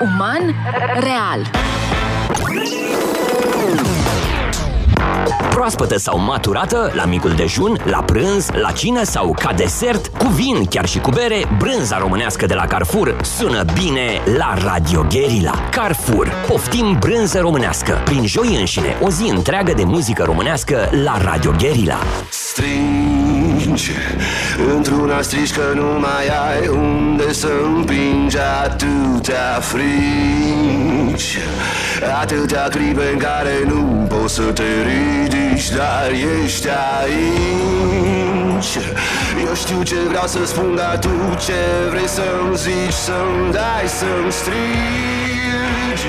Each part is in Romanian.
Uman real Proaspătă sau maturată, la micul dejun, la prânz, la cină sau ca desert, cu vin, chiar și cu bere, brânza românească de la Carrefour sună bine la Radio Guerilla. Carrefour. Poftim brânză românească. Prin joi înșine, o zi întreagă de muzică românească la Radio Guerilla. Stringi Într-una strigi că nu mai ai unde să împingi Atâtea frici. Atâtea clipe în care nu poți să te ridici Dar ești aici. Eu știu ce vreau să spun, dar tu ce vrei să-mi zici Să-mi dai, să-mi strigi.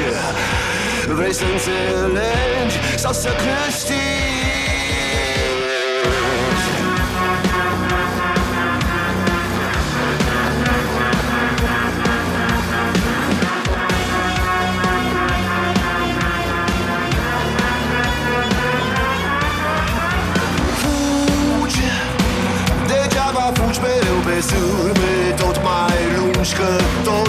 Vrei să înțelegi sau să câștigi mai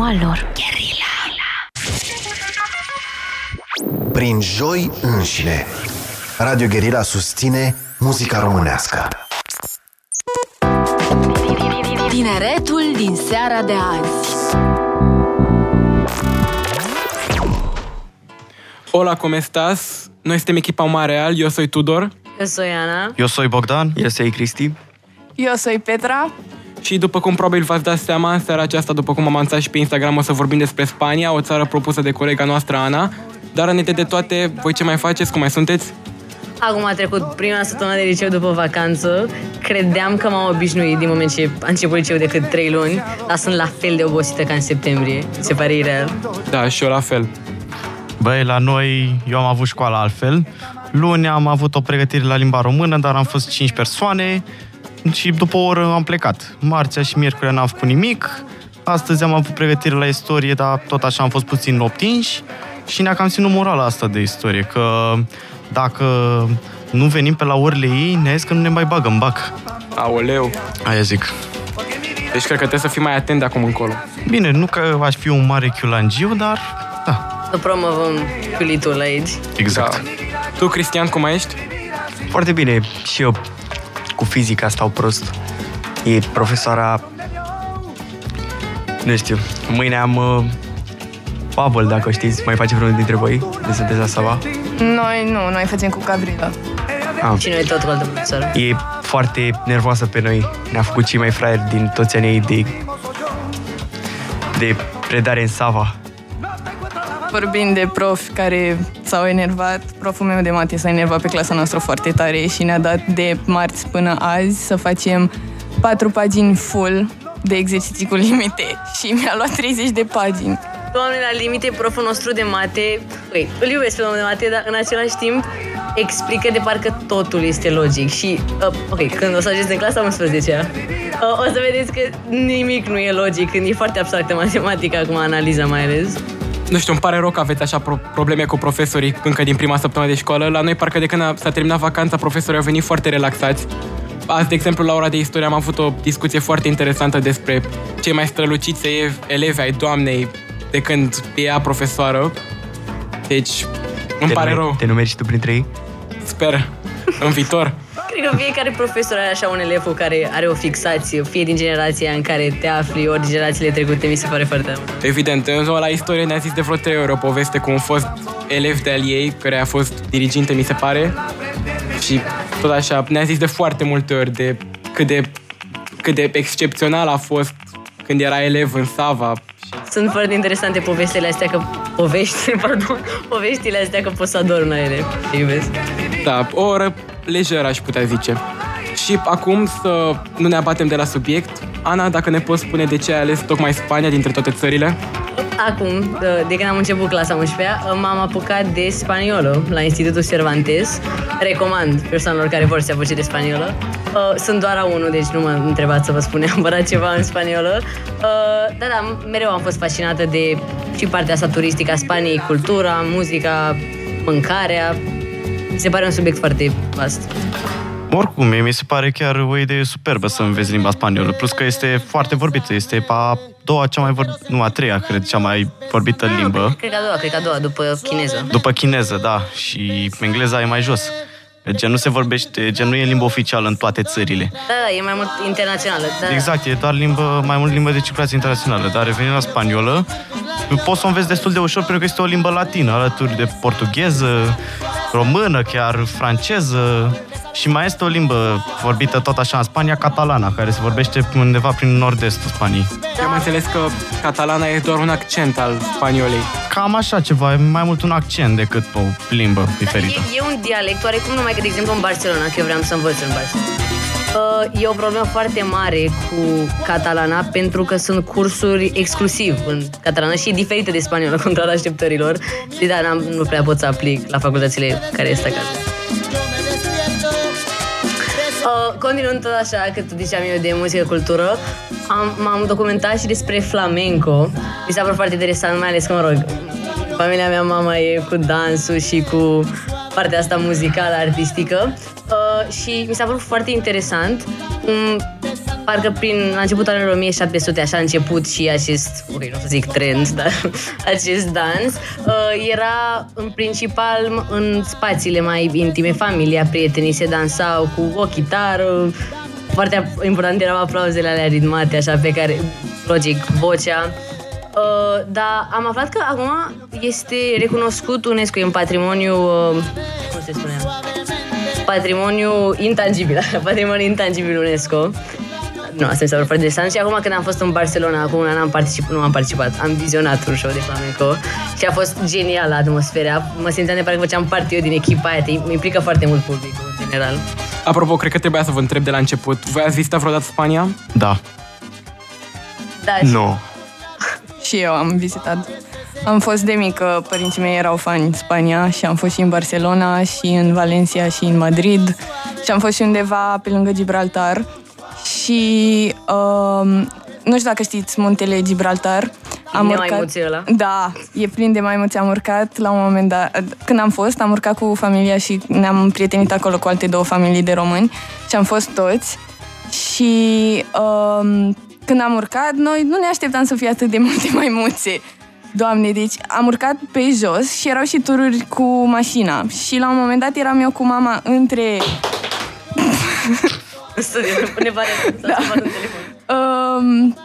ta, nu a lor Guerilla Prin joi înșine. Radio Guerilla susține muzica românească. Tineretul din seara de azi Hola, ¿cómo estás? Noi suntem echipa Mareal, eu soy Tudor Eu soy Ana. Eu soy Bogdan. Eu soy Cristi. Eu soy Petra. Și după cum probabil v-ați dat seama, în seara aceasta, după cum am anunțat și pe Instagram, o să vorbim despre Spania, o țară propusă de colega noastră Ana. Dar înainte de toate, voi ce mai faceți? Cum mai sunteți? Acum a trecut prima săptămână de liceu după vacanță. Credeam că m-am obișnuit din moment ce a început liceu decât 3 luni, dar sunt la fel de obosită ca în septembrie. Se pare ireal. Da, și eu la fel. Băi, la noi, eu am avut școala altfel. Luni am avut o pregătire la limba română, dar am fost 5 persoane și după o oră am plecat. Marțea și miercurea n-am făcut nimic. Astăzi am avut pregătire la istorie, dar tot așa am fost puțin optinși și ne-a cam ținut morala asta de istorie, că dacă nu venim pe la orele ei, ne că nu ne mai bagă în bac. Aoleu. Aia zic. Deci cred că trebuie să fii mai atent de acum încolo. Bine, nu că aș fi un mare chiulangiu, dar da, Să promovăm culitul aici. exact. Da. Tu, Cristian, cum mai ești? Foarte bine. Și eu cu fizica stau prost. E profesoara... Nu știu. Mâine am... Uh, Pavel, dacă o știți, mai face vreunul dintre voi? De sunteți la Sava? Noi nu, noi facem cu Gabriela. Ah. Și noi tot cu altă profesoră. E foarte nervoasă pe noi. Ne-a făcut cei mai fraieri din toți anii de, de predare în Sava. Vorbind de profi care s-au enervat, proful meu de mate s-a enervat pe clasa noastră foarte tare și ne-a dat de marți până azi să facem patru pagini full de exerciții cu limite și mi-a luat 30 de pagini. Doamne, la limite, proful nostru de mate, băi, îl iubesc pe domnul de mate, dar în același timp explică de parcă totul este logic și, uh, ok, când o să ajungeți în clasă am înțeles de ce. Uh, o să vedeți că nimic nu e logic, când e foarte abstractă matematica, acum analiza mai ales. Nu știu, îmi pare rău că aveți așa pro- probleme cu profesorii încă din prima săptămână de școală. La noi, parcă de când a- s-a terminat vacanța, profesorii au venit foarte relaxați. Azi, de exemplu, la ora de istorie am avut o discuție foarte interesantă despre cei mai străluciți elevi, elevi ai doamnei de când e ea profesoară. Deci, îmi te pare numeri- rău. Te numeri și tu printre ei? Sper, în viitor. Cred că fiecare profesor are așa un elev cu care are o fixație, fie din generația în care te afli, ori din generațiile trecute, mi se pare foarte amuzant. Evident, în zona la istorie ne-a zis de vreo trei ori o poveste cu un fost elev de al ei, care a fost diriginte, mi se pare. Și tot așa, ne-a zis de foarte multe ori de cât de, cât de excepțional a fost când era elev în Sava. Sunt foarte interesante povestile astea, că povești, pardon, poveștile astea că poți să adormi la ele. Te iubesc. Da, o oră lejeră, aș putea zice. Și acum să nu ne abatem de la subiect. Ana, dacă ne poți spune de ce ai ales tocmai Spania dintre toate țările? Acum, de când am început clasa 11 m-am apucat de spaniolă la Institutul Cervantes. Recomand persoanelor care vor să se apuce de spaniolă. Uh, Sunt doar a unul, deci nu mă întrebați să vă spun neapărat ceva în spaniolă. Uh, Da, da, mereu am fost fascinată de și partea asta turistică a Spaniei, cultura, muzica, mâncarea. Mi se pare un subiect foarte vast. Oricum, mie mi se pare chiar o idee superbă să înveți limba spaniolă, plus că este foarte vorbită, este a doua cea mai vorbită, nu a treia, cred, cea mai vorbită limbă, Cred că a doua, cred că a doua, după chineză. după chineză, da, și engleza e mai jos. Gen nu se vorbește, gen nu e limba oficială în toate țările. Da, da, e mai mult internațională. Da, da. Exact, e doar limbă, mai mult limbă de circulație internațională, dar revenind la spaniolă, poți să o înveți destul de ușor pentru că este o limbă latină, alături de portugheză, română chiar, franceză și mai este o limbă vorbită tot așa în Spania, catalana, care se vorbește undeva prin nord-estul Spaniei. Eu am înțeles că catalana e doar un accent al spaniolei. Cam așa ceva, e mai mult un accent decât o limbă diferită. E, e un dialect, oarecum numai că, de exemplu, în Barcelona, că eu vreau să învăț în Barcelona. Uh, E o problemă foarte mare cu catalana pentru că sunt cursuri exclusiv în catalana și e diferită de spaniolă, contrar așteptărilor. Și da, n-am, nu prea pot să aplic la facultățile care este acasă. Uh, continuând tot așa, cât ziceam eu de muzică cultură, am, m-am documentat și despre flamenco. Mi s-a părut foarte interesant, mai ales că, mă rog, familia mea, mama e cu dansul și cu partea asta muzicală, artistică. Uh, și mi s-a părut foarte interesant cum parcă prin la începutul anilor 1700 așa a început și acest, ok, nu o să zic trend, dar acest dans, uh, era în principal în spațiile mai intime, familia, prietenii se dansau cu o chitară, foarte important erau aplauzele alea ritmate, așa, pe care, logic, vocea. Uh, dar am aflat că acum este recunoscut UNESCO, e un patrimoniu, uh, cum se spune, patrimoniu intangibil, patrimoniu intangibil UNESCO. Nu, asta mi s-a părut foarte interesant și acum când am fost în Barcelona, acum un an am participat, nu am participat, am vizionat un show de flamenco și a fost genială atmosfera. Mă simțeam de parcă făceam parte eu din echipa aia, te mă implică foarte mult publicul în general. Apropo, cred că trebuia să vă întreb de la început. Voi ați vizitat vreodată Spania? Da. Da, și Nu. Și eu am vizitat. Am fost de mică, părinții mei erau fani în Spania și am fost și în Barcelona, și în Valencia, și în Madrid și am fost și undeva pe lângă Gibraltar și um, nu știu dacă știți muntele Gibraltar. Am maimuțul ăla. Da, e plin de maimuțe. Am urcat la un moment dat, când am fost, am urcat cu familia și ne-am prietenit acolo cu alte două familii de români și am fost toți și um, când am urcat, noi nu ne așteptam să fie atât de multe maimuțe. Doamne, deci am urcat pe jos și erau și tururi cu mașina. Și la un moment dat eram eu cu mama între... în studiu, ne pare da. să în telefon. Um,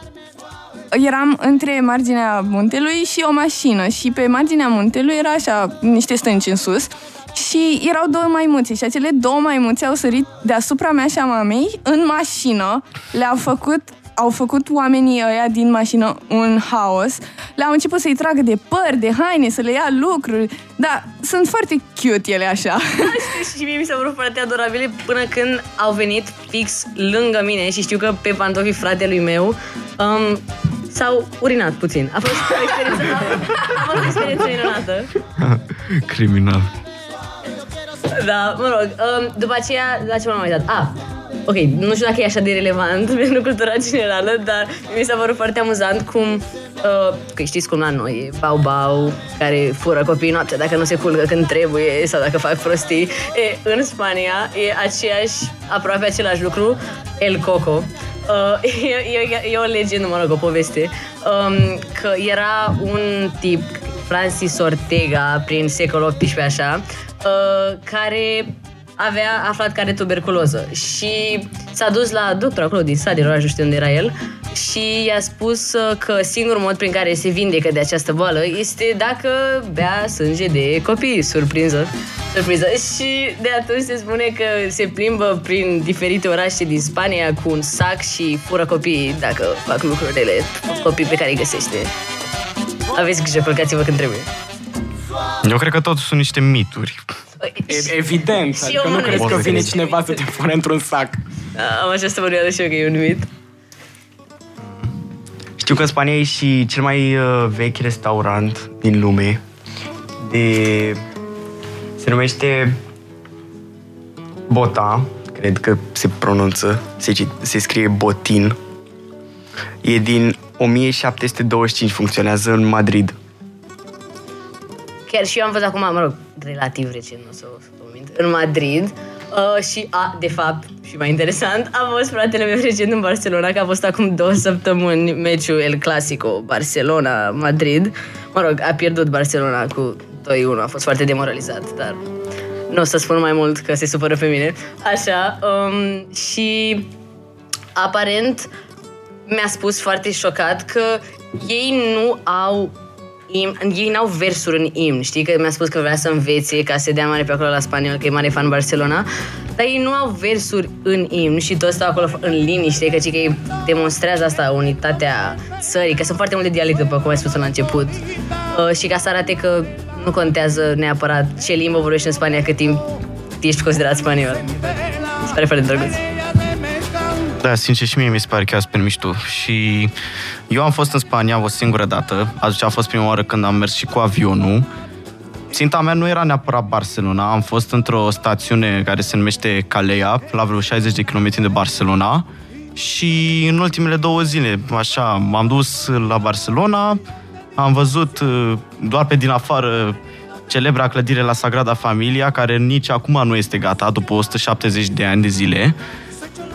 eram între marginea muntelui și o mașină și pe marginea muntelui era așa niște stânci în sus și erau două maimuțe și acele două maimuțe au sărit deasupra mea și a mamei în mașină, le-au făcut au făcut oamenii ăia din mașină un haos. Le-au început să-i tragă de păr, de haine, să le ia lucruri. Da, sunt foarte cute ele așa. și mie mi s-a părut foarte adorabile până când au venit fix lângă mine și știu că pe pantofii fratelui meu um, s-au urinat puțin. A fost o experiență, a, a fost o experiență minunată. Criminal. Da, mă rog, um, după aceea, la ce m-am uitat? Ah, ok, nu știu dacă e așa de relevant pentru cultura generală, dar mi s-a părut foarte amuzant cum, uh, că știți cum la noi e bau-bau, care fură copiii noaptea dacă nu se culcă când trebuie sau dacă fac prostii. E, în Spania e aceeași, aproape același lucru, El Coco. Uh, e, e, e, o legendă, mă rog, o poveste, um, că era un tip, Francis Ortega, prin secolul XVIII așa, uh, care avea aflat că are tuberculoză și s-a dus la doctor acolo din sat, din oraș, nu știu unde era el, și i-a spus uh, că singurul mod prin care se vindecă de această boală este dacă bea sânge de copii, surprinză. Surpriză. Și de atunci se spune că se plimbă prin diferite orașe din Spania cu un sac și fură copii dacă fac lucrurile, copii pe care îi găsește. Aveți grijă, culcați-vă când trebuie. Eu cred că totul sunt niște mituri. E, evident, Și adică eu nu mă crezi că gândesc. vine cineva să te pune într-un sac. Am această părere și eu că e un mit. Știu că în Spania e și cel mai uh, vechi restaurant din lume. De... Se numește Bota, cred că se pronunță, se, cit- se scrie Botin. E din 1725, funcționează în Madrid. Chiar și eu am fost acum, mă rog, relativ recent, nu o să vă mint, în Madrid uh, și, a, de fapt, și mai interesant, a fost fratele meu recent în Barcelona, că a fost acum două săptămâni meciul El Clasico Barcelona-Madrid. Mă rog, a pierdut Barcelona cu 2-1, a fost foarte demoralizat, dar nu o să spun mai mult că se supără pe mine. Așa, um, și aparent mi-a spus foarte șocat că ei nu au im, ei n-au versuri în imn, știi? Că mi-a spus că vrea să învețe ca să dea mare pe acolo la spaniol, că e mare fan Barcelona, dar ei nu au versuri în imn și toți stau acolo în liniște, că, ci că ei demonstrează asta, unitatea țării, că sunt foarte multe dialecte, după cum ai spus la început, uh, și ca să arate că nu contează neapărat ce limbă vorbești în Spania cât timp ești considerat spaniol. Mi se pare foarte drăguț. Da, sincer și mie mi se pare chiar super mișto. Și eu am fost în Spania o singură dată. Atunci a fost prima oară când am mers și cu avionul. Ținta mea nu era neapărat Barcelona. Am fost într-o stațiune care se numește Calea, la vreo 60 de km de Barcelona. Și în ultimele două zile, așa, m-am dus la Barcelona, am văzut uh, doar pe din afară celebra clădire la Sagrada Familia, care nici acum nu este gata, după 170 de ani de zile.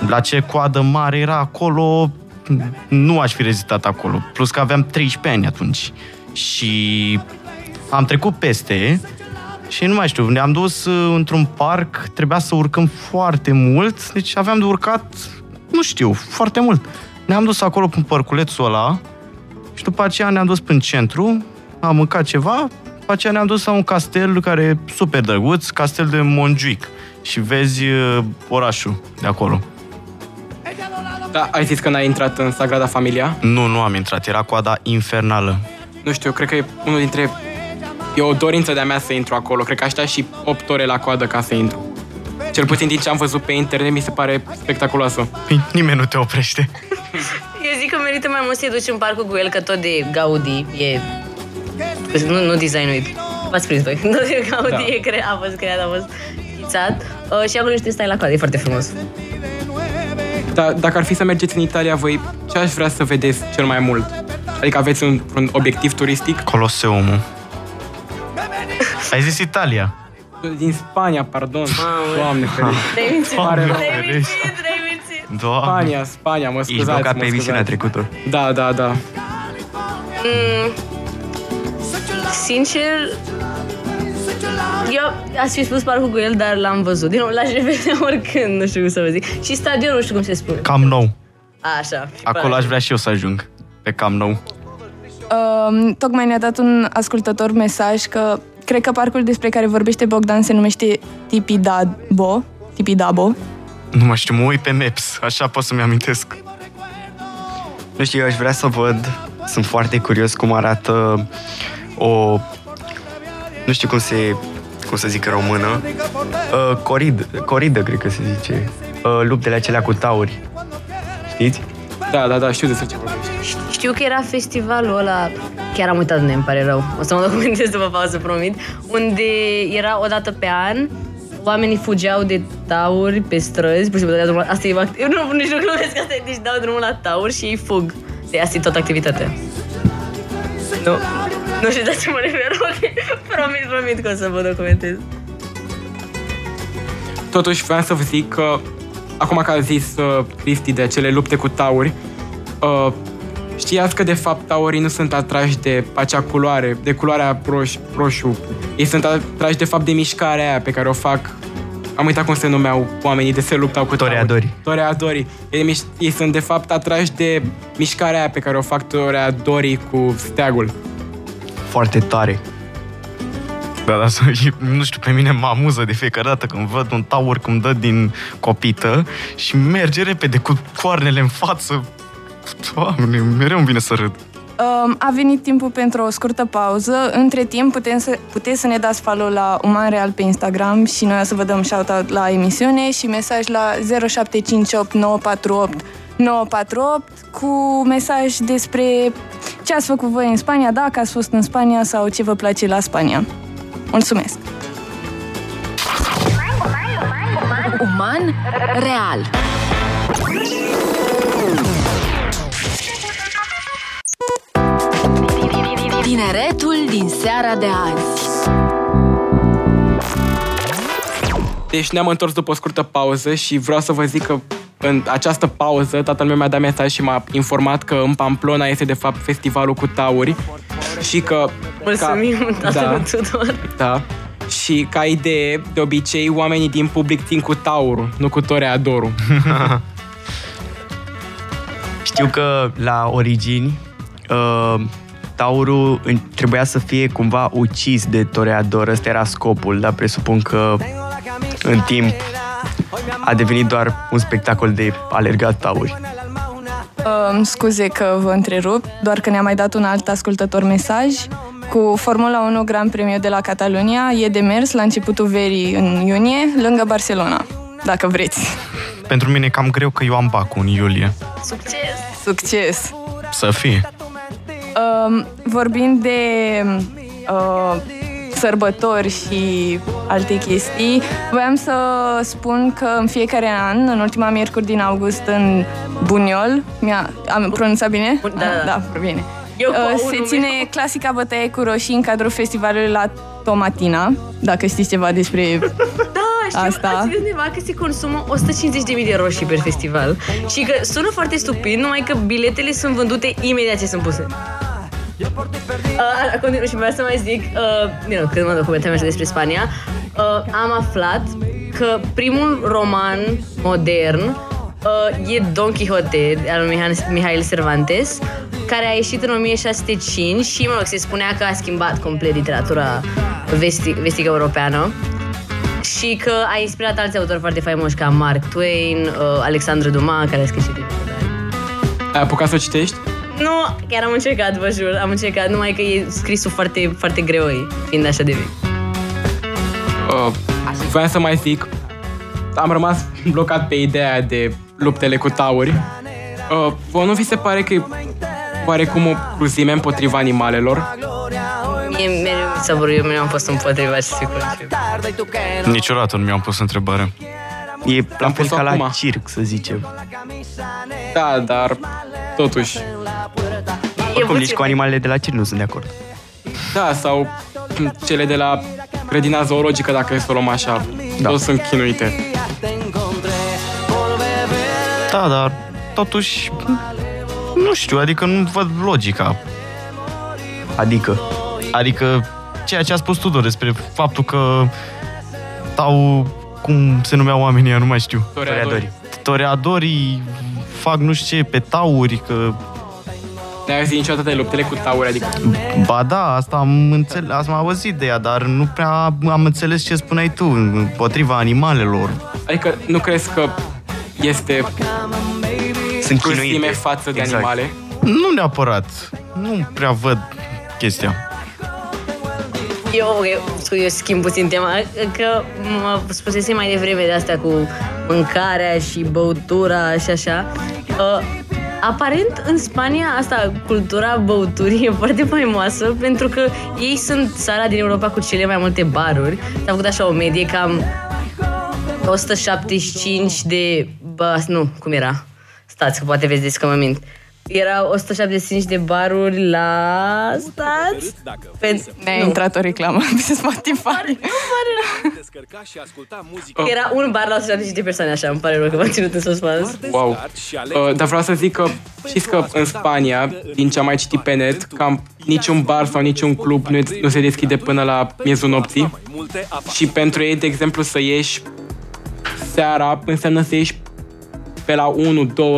La ce coadă mare era acolo, nu aș fi rezitat acolo. Plus că aveam 13 ani atunci. Și am trecut peste și nu mai știu, ne-am dus uh, într-un parc, trebuia să urcăm foarte mult, deci aveam de urcat, nu știu, foarte mult. Ne-am dus acolo pe parculețul ăla și după aceea ne-am dus până în centru, am mâncat ceva, după aceea ne-am dus la un castel care e super drăguț, castel de Montjuic. Și vezi uh, orașul de acolo. Da, ai zis că n-ai intrat în Sagrada Familia? Nu, nu am intrat, era coada infernală. Nu știu, cred că e unul dintre... E o dorință de-a mea să intru acolo. Cred că aș sta și 8 ore la coadă ca să intru. Cel puțin din ce am văzut pe internet mi se pare spectaculoasă. Păi, Nimeni nu te oprește. Eu zic că merită mai mult să te duci în parcul cu el, că tot de Gaudi e... Nu, nu designuit. V-ați prins voi. Nu de Gaudi Da. da. e cre- a fost creat, a fost schițat. Uh, și acolo știi, stai la coadă, e foarte frumos. Dar dacă ar fi să mergeți în Italia, voi ce aș vrea să vedeți cel mai mult? Adică aveți un, un obiectiv turistic? Coloseumul. Ai zis Italia. Din Spania, pardon. Mamă. Doamne ferește. Te-ai mințit, Pare rău. te-ai mințit, te-ai mințit. Doamne. Spania, Spania, mă Ești scuzați. blocat mă pe emisiunea scuzați. trecută. Da, da, da. Mm, sincer, eu aș fi spus parcul cu el, dar l-am văzut. Din nou, l-aș revedea oricând, nu știu cum să vă zic. Și stadionul, nu știu cum se spune. Cam nou. Așa. Acolo aș vrea și eu să ajung. Pe Cam nou. Um, tocmai ne-a dat un ascultător mesaj că cred că parcul despre care vorbește Bogdan se numește Tipidabo. Tipidabo. Nu mai știu, mă uit pe Maps. Așa pot să-mi amintesc. Nu știu, eu aș vrea să văd, sunt foarte curios cum arată o, nu știu cum se, cum să zic în română, uh, corid, coridă, cred că se zice, uh, luptele acelea cu tauri. Știți? Da, da, da, știu despre ce vorbești. Știu că era festivalul ăla, chiar am uitat unde îmi pare rău, o să mă documentez după pauză, promit, unde era o dată pe an, oamenii fugeau de tauri pe străzi, pur și simplu dădeau drumul la... Asta e, act- eu nu, nici nu glumesc, asta e, deci dau drumul la tauri și ei fug. De asta e toată activitatea. Nu, nu știu de ce mă refer, ok, promit, promit că o să vă documentez. Totuși, vreau să vă zic că, acum că a zis uh, Cristi de acele lupte cu tauri, uh, știați că, de fapt, taurii nu sunt atrași de acea culoare, de culoarea roș, roșu. Ei sunt atrași, de fapt, de mișcarea aia pe care o fac am uitat cum se numeau oamenii de se luptau cu Toreadori. tauri. Toreadori. Ei, miș- ei sunt, de fapt, atrași de mișcarea aia pe care o fac toreadorii cu steagul. Foarte tare. Da, da, să- nu știu, pe mine mă amuză de fiecare dată când văd un taur cum dă din copită și merge repede cu coarnele în față. Doamne, mereu îmi vine să râd. Um, a venit timpul pentru o scurtă pauză. Între timp putem să, puteți să ne dați follow la Uman Real pe Instagram și noi o să vă dăm shout-out la emisiune și mesaj la 0758 948 948 cu mesaj despre ce ați făcut voi în Spania, dacă ați fost în Spania sau ce vă place la Spania. Mulțumesc! Uman real. Tineretul din seara de azi. Deci ne-am întors după o scurtă pauză și vreau să vă zic că în această pauză tatăl meu mi-a dat mesaj și m-a informat că în Pamplona este de fapt festivalul cu tauri și că... Mulțumim, ca, tatăl Tudor. Da. Și ca idee, de obicei, oamenii din public țin cu taurul, nu cu toreadorul. Știu că la origini uh, taurul în- trebuia să fie cumva ucis de toreador, ăsta era scopul, dar presupun că în timp a devenit doar un spectacol de alergat tauri. Um, scuze că vă întrerup, doar că ne-a mai dat un alt ascultător mesaj. Cu Formula 1 Grand Premiu de la Catalunia e de mers la începutul verii în iunie, lângă Barcelona, dacă vreți. Pentru mine e cam greu că eu am bacul în iulie. Succes! Succes! Să fie. Um, vorbind de uh, sărbători și alte chestii, voiam să spun că în fiecare an, în ultima miercuri din august, în Buniol, mi-a, am pronunțat bine? Bun, da, da. da bine. Eu cu Uh, aul se nu ține clasica bătaie cu roșii în cadrul festivalului la Tomatina, dacă știți ceva despre Da, știu, Asta. Asta. ați undeva că se consumă 150.000 de roșii pe festival și că sună foarte stupid, numai că biletele sunt vândute imediat ce sunt puse. Uh, continuu și vreau să mai zic, uh, bine, când mă documentam așa despre Spania, uh, am aflat că primul roman modern uh, e Don Quixote al lui Mihail, Mihail Cervantes, care a ieșit în 1605 și, mă rog, se spunea că a schimbat complet literatura vestic, vestică europeană și că a inspirat alți autori foarte faimoși ca Mark Twain, uh, Alexandru Dumas, care a scris și din Ai apucat să o citești? Nu, chiar am încercat, vă jur, am încercat, numai că e scrisul foarte, foarte greu, fiind așa de vechi. Uh, vreau să mai zic, am rămas blocat pe ideea de luptele cu tauri. Uh, vă nu vi se pare că e oarecum o cruzime împotriva animalelor? Mie mereu mi s-a părut, eu mereu am fost împotriva și sigur. Niciodată nu mi-am pus întrebarea. E la fel pus-o ca la acum. circ, să zicem. Da, dar totuși. Oricum, nici cu animalele de la circ nu sunt de acord. Da, sau cele de la grădina zoologică, dacă e să o luăm așa. Da. Toți sunt chinuite. Da, dar totuși, nu știu, adică nu văd logica. Adică? Adică ceea ce a spus Tudor despre faptul că stau, cum se numeau oamenii, ăia, nu mai știu. Toreadori. Toreadorii fac nu știu ce pe tauri, că... N-ai auzit niciodată de luptele cu tauri, adică... Ba da, asta am, înțeles, asta am auzit de ea, dar nu prea am înțeles ce spuneai tu, împotriva animalelor. Adică nu crezi că este Sunt cruzime chinuite. față de Exact. animale? Nu neapărat. Nu prea văd chestia. Eu, ok, eu schimb puțin tema, că mă spusese mai devreme de asta cu mâncarea și băutura și așa. Uh, aparent, în Spania, asta, cultura băuturii e foarte faimoasă pentru că ei sunt țara din Europa cu cele mai multe baruri. S-a făcut așa o medie cam 175 de... Bă, nu, cum era? Stați, că poate vedeți că mă mint. Era 175 de baruri la... Stați? Pentru... Ne-a intrat o reclamă pe Spotify. Era un bar la 175 de persoane, așa, îmi pare rău că m-am ținut în suspans. Wow. Uh, dar vreau să zic că știți că în Spania, din ce am mai citit pe net, cam niciun bar sau niciun club nu, nu se deschide până la miezul nopții. Și pentru ei, de exemplu, să ieși seara înseamnă să ieși pe la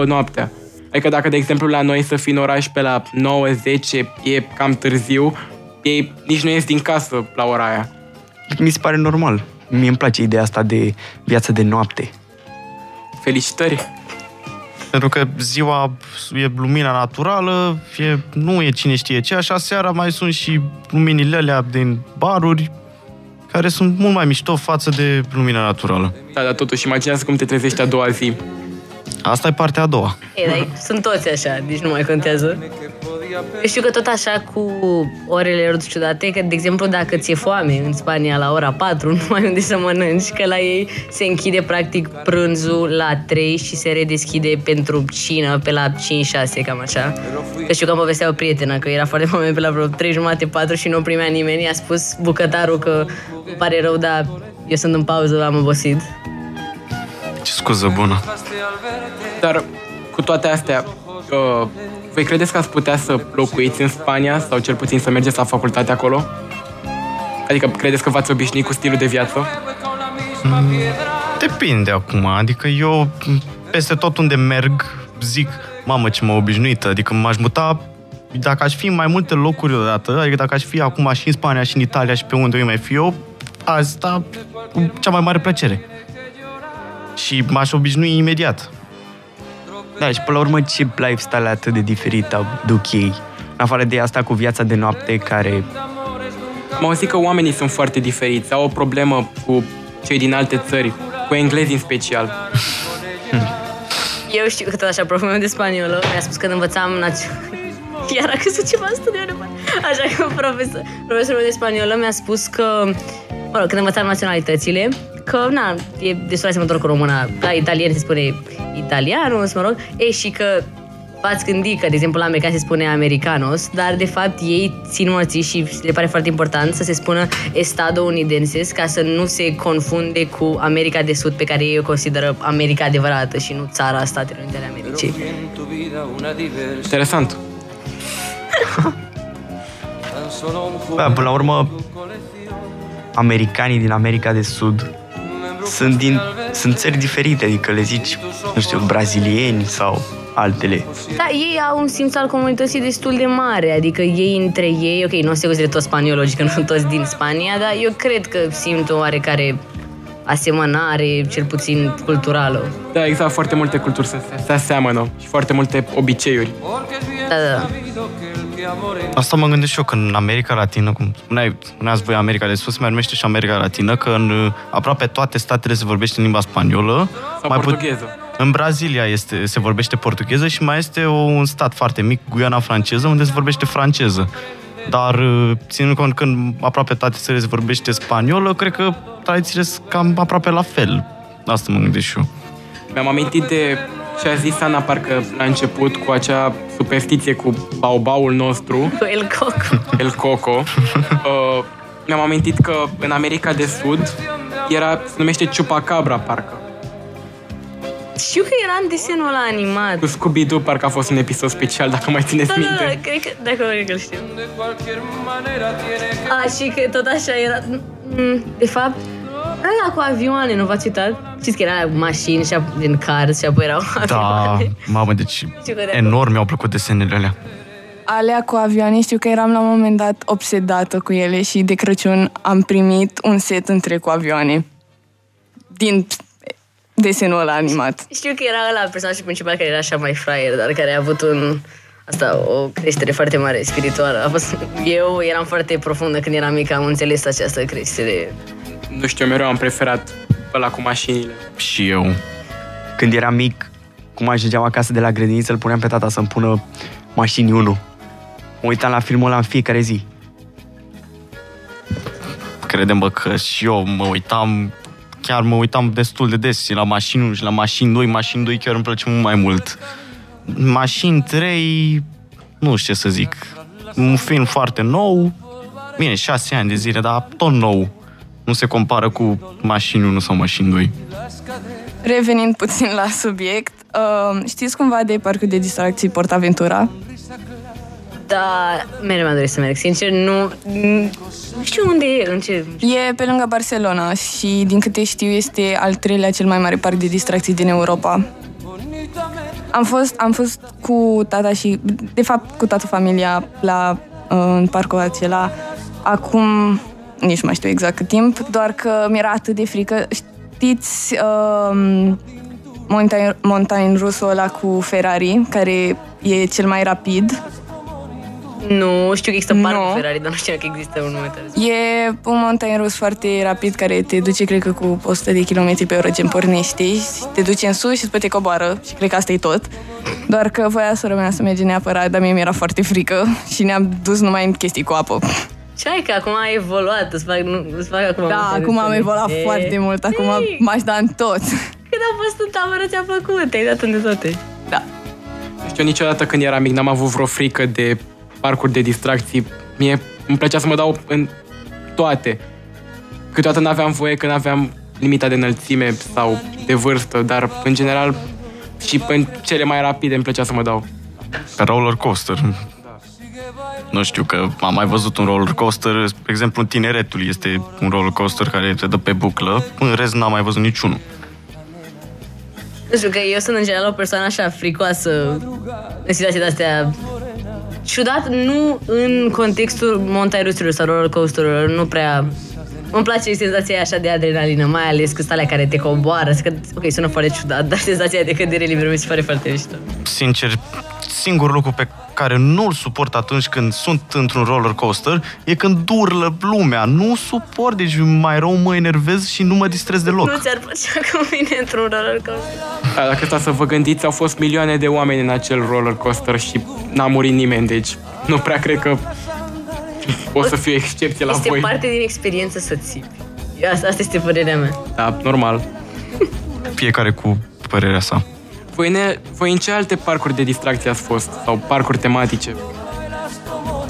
1-2 noaptea. Adică dacă, de exemplu, la noi să fii în oraș pe la 9-10 e cam târziu, ei nici nu ies din casă la ora aia. Mi se pare normal. Mie îmi place ideea asta de viață de noapte. Felicitări! Pentru că ziua e lumina naturală, e, nu e cine știe ce, așa seara mai sunt și luminile alea din baruri, care sunt mult mai mișto față de lumina naturală. Da, dar totuși, imaginează cum te trezești a doua zi. Asta e partea a doua. E, dar sunt toți așa, deci nu mai contează. Eu știu că tot așa cu orele lor ciudate, că, de exemplu, dacă ți-e foame în Spania la ora 4, nu mai unde să mănânci, că la ei se închide practic prânzul la 3 și se redeschide pentru cină pe la 5-6, cam așa. Că știu că am povestea o prietenă, că era foarte foame pe la vreo 3 jumate, 4 și nu primea nimeni. I-a spus bucătarul că îmi pare rău, dar eu sunt în pauză, am obosit. Ce scuză bună. Dar cu toate astea, uh, voi credeți că ați putea să locuiți în Spania sau cel puțin să mergeți la facultate acolo? Adică credeți că v-ați obișnuit cu stilul de viață? Mm, depinde acum, adică eu peste tot unde merg zic, mamă ce m-a obișnuit, adică m-aș muta dacă aș fi în mai multe locuri odată, adică dacă aș fi acum și în Spania și în Italia și pe unde eu mai fi eu, asta cu cea mai mare plăcere. Și m-aș obișnui imediat. Da, și până la urmă ce lifestyle atât de diferit duc ei? În afară de asta cu viața de noapte care... Mă auzit că oamenii sunt foarte diferiți, au o problemă cu cei din alte țări, cu englezii în special. Eu știu că tot așa, proful meu de spaniolă mi-a spus când învățam național. Iar a căzut ceva în studiu de Așa că profesor, profesorul meu de spaniolă mi-a spus că, mă rog, când învățam naționalitățile, că, na, e destul de asemănător cu româna. La italieni se spune italianus, mă rog, e și că v-ați gândit că, de exemplu, la americani se spune americanos, dar, de fapt, ei țin mărții și le pare foarte important să se spună estadounidenses ca să nu se confunde cu America de Sud, pe care ei o consideră America adevărată și nu țara Statelor Unite ale Americii. Interesant. Da, până la urmă, americanii din America de Sud sunt, din, sunt țări diferite, adică le zici, nu știu, brazilieni sau altele. Da, ei au un simț al comunității destul de mare, adică ei între ei, ok, nu o să consider toți spaniologi, că nu sunt toți din Spania, dar eu cred că simt o oarecare asemănare, cel puțin culturală. Da, exact, foarte multe culturi se, se aseamănă și foarte multe obiceiuri. Da, da. Asta mă gândesc și eu, că în America Latină, cum spuneai, spuneați voi America de Sus, mai numește și America Latină, că în uh, aproape toate statele se vorbește în limba spaniolă. Sau mai portugheză. În Brazilia este, se vorbește portugheză și mai este o, un stat foarte mic, Guiana franceză, unde se vorbește franceză. Dar uh, ținând cont că în aproape toate țările se vorbește spaniolă, cred că tradițiile sunt cam aproape la fel. Asta mă gândesc și eu. Mi-am amintit de ce a zis Ana parcă la început cu acea superstiție cu baobaul nostru. Cu El Coco. El Coco. Uh, mi-am amintit că în America de Sud era, se numește Chupacabra, parcă. Știu că era în desenul ăla animat. Cu Scooby-Doo parcă a fost un episod special, dacă mai țineți Da, da, minte. da, cred că, dacă cred că știu. A, și că tot așa era... Mm, De fapt, ăla cu avioane, nu v-ați uitat? Știți că era mașini și ap- din cars și apoi erau Da, avioane. mamă, deci Știu că de enorm mi-au plăcut desenele alea. Alea cu avioane, știu că eram la un moment dat obsedată cu ele și de Crăciun am primit un set întreg cu avioane. Din desenul ăla animat. Știu că era ăla personajul principal care era așa mai fraier, dar care a avut un asta o creștere foarte mare spirituală. A fost, eu eram foarte profundă când eram mică, am înțeles această creștere. Nu știu, mereu am preferat ăla cu mașinile. Și eu. Când eram mic, cum ajungeam acasă de la grădiniță, îl puneam pe tata să-mi pună mașini 1. Mă uitam la filmul ăla în fiecare zi. Credem, bă, că și eu mă uitam, chiar mă uitam destul de des și la mașini 1 și la mașini 2. Mașini 2 chiar îmi place mult mai mult. Mașini 3, nu știu ce să zic. Un film foarte nou, bine, 6 ani de zile, dar tot nou. Nu se compară cu mașini 1 sau mașini 2. Revenind puțin la subiect, uh, știți cumva de parcul de distracții PortAventura? Dar mereu mi-a dorit să merg. Sincer, nu, nu știu unde e, în ce... E pe lângă Barcelona și, din câte știu, este al treilea cel mai mare parc de distracții din Europa. Am fost, am fost cu tata și, de fapt, cu toată familia la, uh, în parcul acela. Acum, nici nu mai știu exact cât timp, doar că mi-era atât de frică. Știți uh, montagne, montagne rusul ăla cu Ferrari, care e cel mai rapid? Nu, știu că există Nu. parcul Ferrari, dar nu știu că există un nume tare. E un montagne rus foarte rapid care te duce, cred că, cu 100 de km pe oră gen pornește și te duce în sus și după te coboară și cred că asta e tot. Doar că voia sora mea să merge neapărat, dar mie mi-era foarte frică și ne-am dus numai în chestii cu apă. Ce ai că acum ai evoluat, îți fac, nu, îți fac acum... Da, multe acum am detalii. evoluat E, foarte mult, acum Ei, m-aș da în tot. Când am fost în tabără ți-a plăcut, te-ai dat unde toate. Da. Nu știu, niciodată când eram mic n-am avut vreo frică de parcuri de distracții. Mie îmi plăcea să mă dau în toate. Câteodată n-aveam voie când aveam limita de înălțime sau de vârstă, dar în general și în cele mai rapide îmi plăcea să mă dau. Pe roller coaster. Nu știu că am mai văzut un roller coaster, spre exemplu în tineretul este un roller coaster care te dă pe buclă, în rest n-am mai văzut niciunul. Nu știu, că eu sunt în general o persoană așa fricoasă în situații de-astea. Ciudat, nu în contextul montagne rusurilor sau roller coaster nu prea... Îmi place senzația aia așa de adrenalină, mai ales cu alea care te coboară. Că, ok, sună foarte ciudat, dar senzația de cădere liberă mi se pare foarte mișto. Sincer, singurul lucru pe care nu-l suport atunci când sunt într-un roller coaster e când urlă lumea. Nu suport, deci mai rău mă enervez și nu mă distrez deloc. Nu ți-ar plăcea cu mine într-un roller coaster? Da, dacă stați să vă gândiți, au fost milioane de oameni în acel roller coaster și n-a murit nimeni, deci nu prea cred că o să fie excepție la este voi. parte din experiență să țipi. Asta, asta este părerea mea. Da, normal. Fiecare cu părerea sa. Voi, ne, voi în ce alte parcuri de distracție ați fost? Sau parcuri tematice?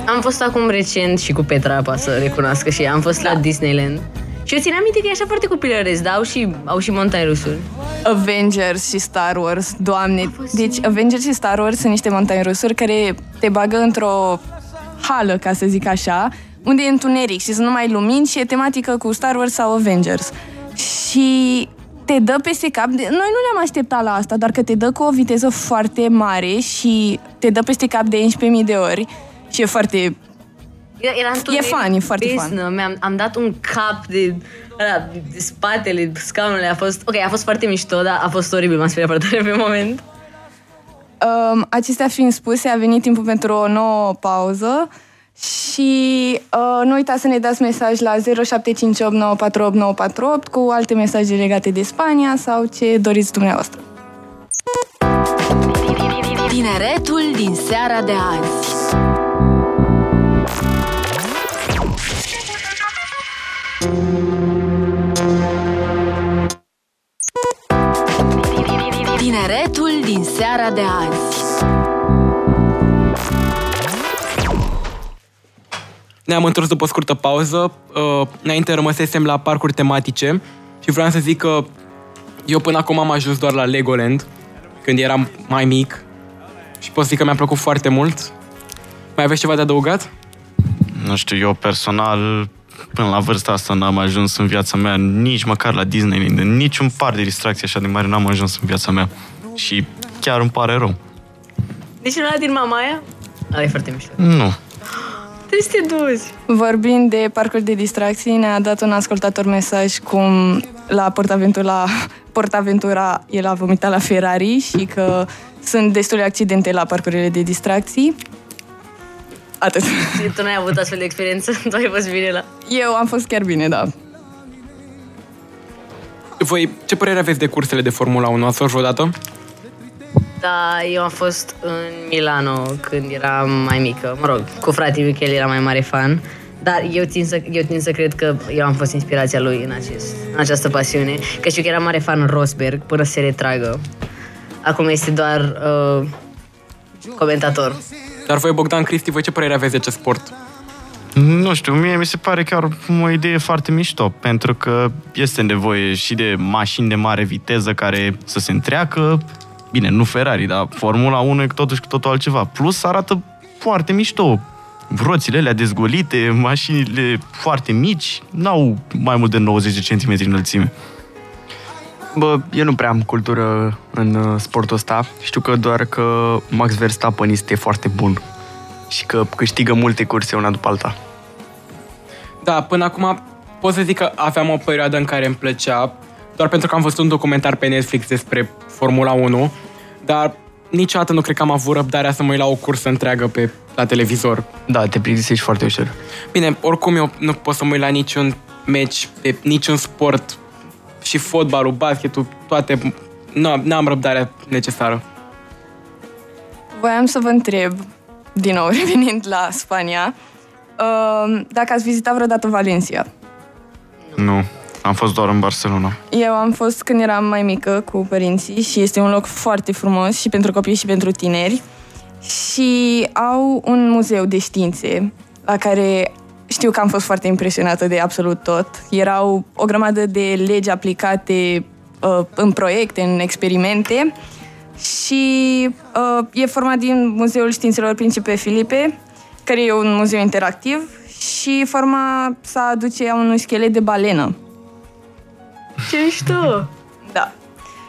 Am fost acum recent și cu Petra, poate să recunoască și am fost la Disneyland. Și eu țin aminte că e așa foarte copilăresc, dar au și, au și montagne rusuri. Avengers și Star Wars, doamne. Deci Avengers și Star Wars sunt niște montagne rusuri care te bagă într-o hală, ca să zic așa, unde e întuneric și sunt numai lumini și e tematică cu Star Wars sau Avengers. Și te dă peste cap. De... Noi nu ne-am așteptat la asta, doar că te dă cu o viteză foarte mare și te dă peste cap de 11.000 de ori și e foarte... Era, era întuneric fun, e foarte fun. beznă. Mi-am, am dat un cap de, ăla, de spatele scaunului. A fost, ok, a fost foarte mișto, dar a fost oribil. M-am speriat foarte tare pe moment. Um, acestea fiind spuse, a venit timpul pentru o nouă pauză și uh, nu uitați să ne dați mesaj la 0758948948 cu alte mesaje legate de Spania sau ce doriți dumneavoastră. Tineretul din seara de azi. Tineretul din seara de azi. Ne-am întors după o scurtă pauză. Uh, Înainte rămăsesem la parcuri tematice și vreau să zic că eu până acum am ajuns doar la Legoland, când eram mai mic. Și pot zic că mi-a plăcut foarte mult. Mai aveți ceva de adăugat? Nu știu, eu personal, până la vârsta asta n-am ajuns în viața mea, nici măcar la Disneyland, în niciun par de distracție așa de mare n-am ajuns în viața mea. Și chiar îmi pare rău. Deci nu ăla din Mamaia? Ăla e foarte mișto. Nu. Trebuie să te duci. Vorbind de parcuri de distracții, ne-a dat un ascultator mesaj cum la Portaventura, Portaventura el a vomitat la Ferrari și că sunt destule accidente la parcurile de distracții. Atât. Și tu n-ai avut astfel de experiență? Tu ai fost bine la... Eu am fost chiar bine, da. Voi, ce părere aveți de cursele de Formula 1? Ați fost vreodată? Da, eu am fost în Milano când eram mai mică. Mă rog, cu fratele meu, că el era mai mare fan. Dar eu țin, să, eu țin să cred că eu am fost inspirația lui în, acest, în această pasiune. Că știu că era mare fan Rosberg până se retragă. Acum este doar uh, comentator. Dar voi, Bogdan Cristi, voi ce părere aveți de acest sport? Nu știu, mie mi se pare chiar o idee foarte mișto, pentru că este nevoie și de mașini de mare viteză care să se întreacă. Bine, nu Ferrari, dar Formula 1 e totuși cu totul altceva. Plus arată foarte mișto. Roțile alea dezgolite, mașinile foarte mici, n-au mai mult de 90 de centimetri înălțime. Bă, eu nu prea am cultură în uh, sportul ăsta. Știu că doar că Max Verstappen este foarte bun și că câștigă multe curse una după alta. Da, până acum pot să zic că aveam o perioadă în care îmi plăcea, doar pentru că am văzut un documentar pe Netflix despre Formula 1, dar niciodată nu cred că am avut răbdarea să mă uit la o cursă întreagă pe, la televizor. Da, te plictisești foarte ușor. Bine, oricum eu nu pot să mă uit la niciun meci, pe niciun sport, și fotbalul, basketul, toate, nu, n-am răbdarea necesară. Voiam să vă întreb, din nou revenind la Spania, uh, dacă ați vizitat vreodată Valencia. Nu, am fost doar în Barcelona. Eu am fost când eram mai mică cu părinții și este un loc foarte frumos și pentru copii și pentru tineri. Și au un muzeu de științe la care știu că am fost foarte impresionată de absolut tot. Erau o grămadă de legi aplicate uh, în proiecte, în experimente și uh, e format din Muzeul Științelor Principe Filipe, care e un muzeu interactiv și forma sa aduce a unui schelet de balenă. Ce mișto! Da.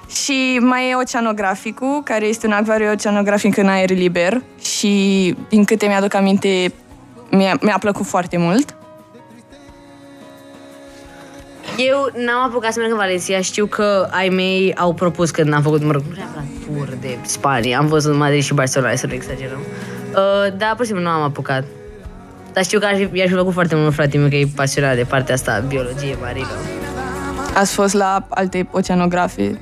Și mai e oceanograficul, care este un acvariu oceanografic în aer liber și, din câte mi-aduc aminte, mi-a, mi-a plăcut foarte mult. Eu n-am apucat să merg în Valencia, știu că ai mei au propus când am făcut, mă rog, nu neapărat tur de Spania, am văzut Madrid și Barcelona, să nu exagerăm. Uh, dar, pur și simplu, nu am apucat. Dar știu că aș, i-aș fi plăcut foarte mult frate meu, că e pasionat de partea asta, biologie marină. Ați fost la alte oceanografe?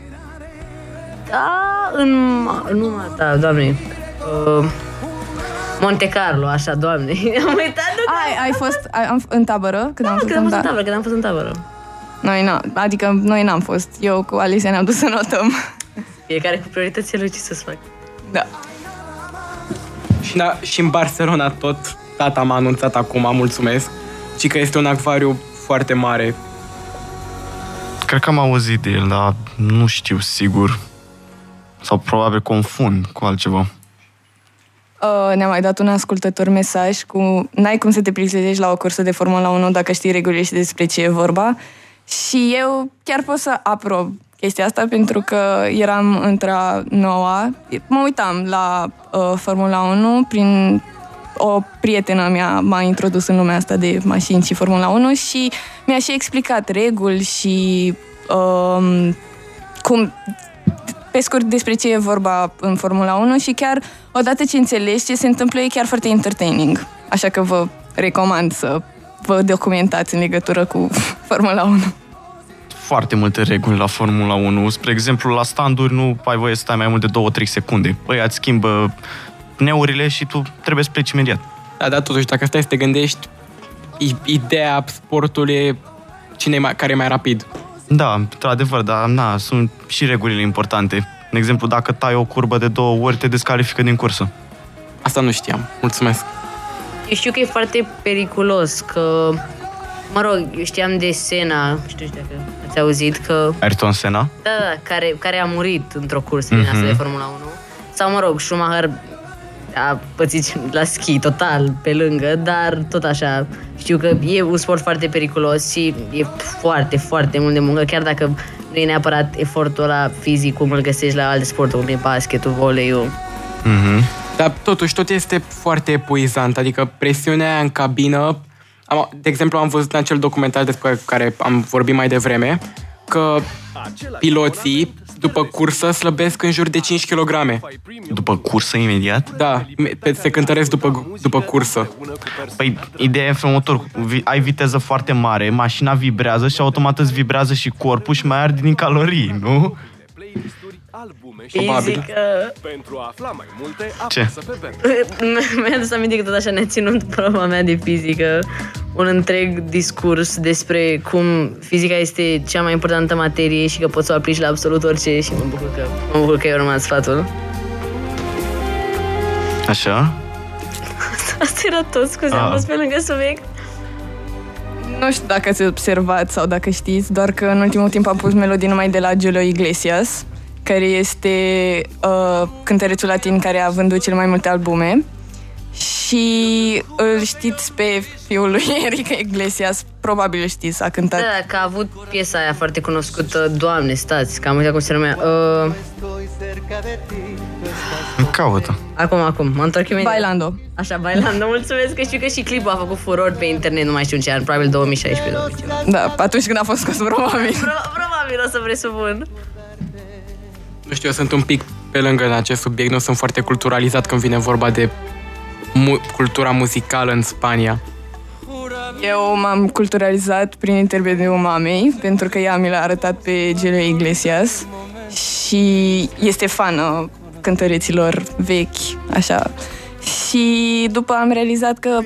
Da, în... Nu, da, doamne. Uh, Monte Carlo, așa, doamne. Am uitat de Ai, ai fost ai, am, în tabără? Când Da, am fost când am fost în da. tabără, când am fost în tabără. Noi, n adică noi n-am fost. Eu cu Alicia ne-am dus să notăm. Fiecare cu prioritățile lui ce să-ți fac. Da. Și, da, și în Barcelona tot, tata m-a anunțat acum, mulțumesc, și că este un acvariu foarte mare. Cred că am auzit de el, dar nu știu sigur. Sau probabil confund cu altceva. Uh, ne-a mai dat un ascultător mesaj cu n-ai cum să te plictisești la o cursă de Formula 1 dacă știi regulile și despre ce e vorba. Și eu chiar pot să aprob chestia asta pentru că eram între noua, mă uitam la uh, Formula 1 prin o prietenă mea m-a introdus în lumea asta de mașini și Formula 1 și mi-a și explicat reguli și um, cum pe scurt despre ce e vorba în Formula 1 și chiar odată ce înțelegi ce se întâmplă e chiar foarte entertaining. Așa că vă recomand să vă documentați în legătură cu Formula 1. Foarte multe reguli la Formula 1. Spre exemplu, la standuri nu ai voie să stai mai mult de 2-3 secunde. Băi, îți schimbă pneurile și tu trebuie să pleci imediat. Da, dar totuși, dacă stai să te gândești, i- ideea sportului e cine e mai, care e mai rapid. Da, într-adevăr, dar na, sunt și regulile importante. De exemplu, dacă tai o curbă de două ori, te descalifică din cursă. Asta nu știam. Mulțumesc. Eu știu că e foarte periculos, că... Mă rog, eu știam de Sena, știu dacă ați auzit, că... Ayrton Senna? Da, da, care, care a murit într-o cursă din asta Mhm. de Formula 1. Sau, mă rog, Schumacher a pățit la schi total pe lângă, dar tot așa, știu că e un sport foarte periculos și e foarte, foarte mult de muncă, chiar dacă nu e neapărat efortul ăla fizic cum îl găsești la alte sporturi, cum e basketul, voleiul. Mhm. Dar totuși tot este foarte epuizant, adică presiunea aia în cabină... Am, de exemplu, am văzut în acel documentar despre care am vorbit mai devreme că piloții, după cursă, slăbesc în jur de 5 kg. După cursă imediat? Da, pe- se cântăresc după, după cursă. Păi, ideea e în felul următor. Vi- Ai viteză foarte mare, mașina vibrează și automat îți vibrează și corpul și mai arde din calorii, nu? Fizică. Pentru a afla mai multe, Ce? apasă pe banner. Mi-a adus aminte că tot așa ne-a ținut proba mea de fizică un întreg discurs despre cum fizica este cea mai importantă materie și că poți să o aplici la absolut orice și mă bucur că, mă bucur că ai urmat sfatul. Așa? Asta era tot, scuze, am Ah. fost pe lângă subiect. Nu știu dacă ați observat sau dacă știți, doar că în ultimul timp am pus melodii numai de la Julio Iglesias, care este uh, cântărețul latin care a vândut cel mai multe albume. Și îl știți pe fiul lui Enrique Iglesias, probabil îl știți, a cântat. Da, că a avut piesa aia foarte cunoscută, Doamne, stați, că am uitat cum se numea. Uh, Caută. acum, acum, mă întorc imediat. Bailando. Așa, Bailando, mulțumesc că știu că și clipul a făcut furor pe internet, nu mai știu în ce an, probabil 2016 2015 Da, atunci când a fost scos, probabil. Pro- Probabil o să presupun. Nu știu, eu sunt un pic pe lângă în acest subiect, nu sunt foarte culturalizat când vine vorba de mu- cultura muzicală în Spania. Eu m-am culturalizat prin intermediul mamei, pentru că ea mi l-a arătat pe Julio Iglesias și este fană cântăreților vechi, așa. Și după am realizat că,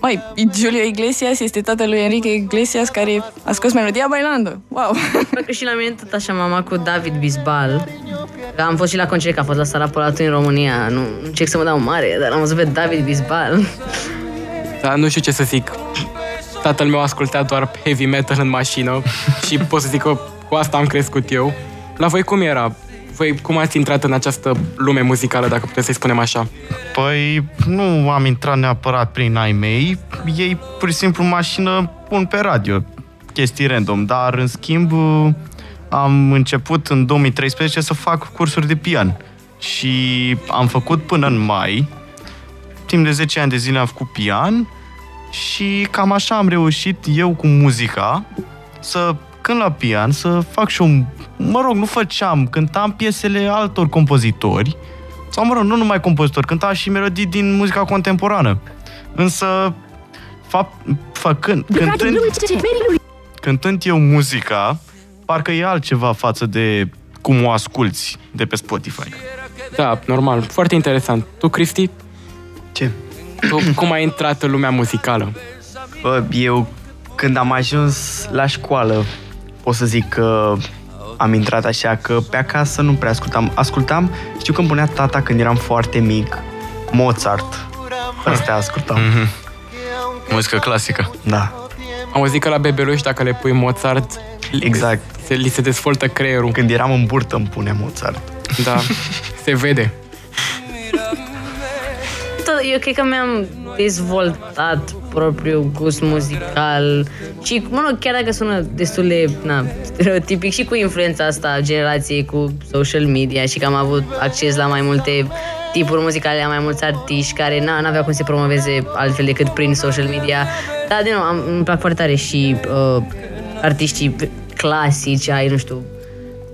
mai, Julio Iglesias este tatăl lui Enrique Iglesias care a scos melodia Bailando. Wow! Bă, că și la mine tot așa mama cu David Bisbal. Că am fost și la concert, că a fost la Sala Polatului în România. Nu, nu încerc să mă dau mare, dar am văzut pe David Bisbal. Dar nu știu ce să zic. Tatăl meu asculta doar heavy metal în mașină și pot să zic că cu asta am crescut eu. La voi cum era? Voi cum ați intrat în această lume muzicală, dacă puteți să-i spunem așa? Păi nu am intrat neapărat prin ai mei, ei pur și simplu în mașină pun pe radio chestii random, dar în schimb am început în 2013 să fac cursuri de pian. Și am făcut până în mai, timp de 10 ani de zile am făcut pian. Și cam așa am reușit eu cu muzica să cânt la pian, să fac și un... Mă rog, nu făceam, cântam piesele altor compozitori, sau mă rog, nu numai compozitori, cântam și melodii din muzica contemporană. Însă, fapt, făcând, cântând, cântând eu muzica, parcă e altceva față de cum o asculți de pe Spotify. Da, normal. Foarte interesant. Tu, Cristi? Ce? Tu, cum ai intrat în lumea muzicală? Bă, eu când am ajuns la școală, pot să zic că am intrat așa că pe acasă nu prea ascultam. Ascultam, știu că îmi punea tata când eram foarte mic, Mozart. Astea ascultam. Mm-hmm. Muzică clasică. Da. Am auzit că la bebeluși, dacă le pui Mozart, Exact. se, li se dezvoltă creierul. Când eram în burtă îmi punea Mozart. Da, se vede. Tot, eu cred că mi-am dezvoltat propriul gust muzical și, mă rog, chiar dacă sună destul de na, stereotipic și cu influența asta a generației cu social media și că am avut acces la mai multe tipuri muzicale, la mai mulți artiști care n- n-aveau cum să se promoveze altfel decât prin social media. Dar, din nou, am, îmi plac foarte tare și uh, artiștii clasici, ai, nu știu,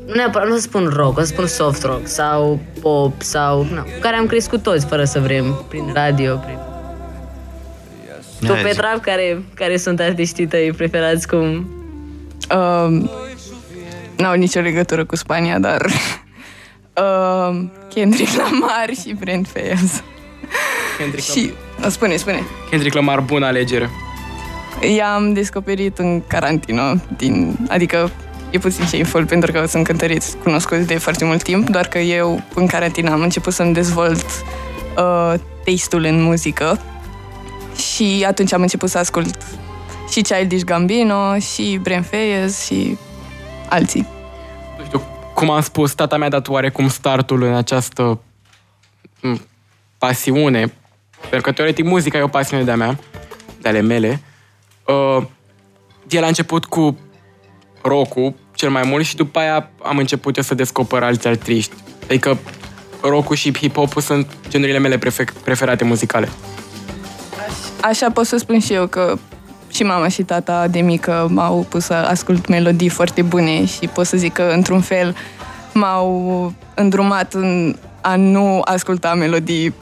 nu neapărat, nu o să spun rock, o să spun soft rock sau pop sau, na, cu care am crescut toți fără să vrem, prin radio, prin... Tu, Hai, zi. Petra, care, care sunt artiștii tăi preferați cum... Um, n-au nicio legătură cu Spania, dar um, Kendrick Lamar și Brent Fayez. Kendrick și, spune, spune. Kendrick Lamar, bună alegere. I-am descoperit în carantină, din, adică e puțin shameful pentru că sunt cântăriți cunoscuți de foarte mult timp, doar că eu în carantină am început să-mi dezvolt uh, tastul în muzică și atunci am început să ascult și Childish Gambino și Brent Fayez și alții. Cum am spus, tata mi-a dat oarecum startul în această m, pasiune, pentru că teoretic muzica e o pasiune de-a mea, de ale mele. Uh, el a început cu rock cel mai mult și după aia am început eu să descoper alți artiști. Adică rock și hip-hop sunt genurile mele prefe- preferate muzicale. Așa pot să spun și eu că și mama și tata de mică m-au pus să ascult melodii foarte bune și pot să zic că, într-un fel, m-au îndrumat în a nu asculta melodii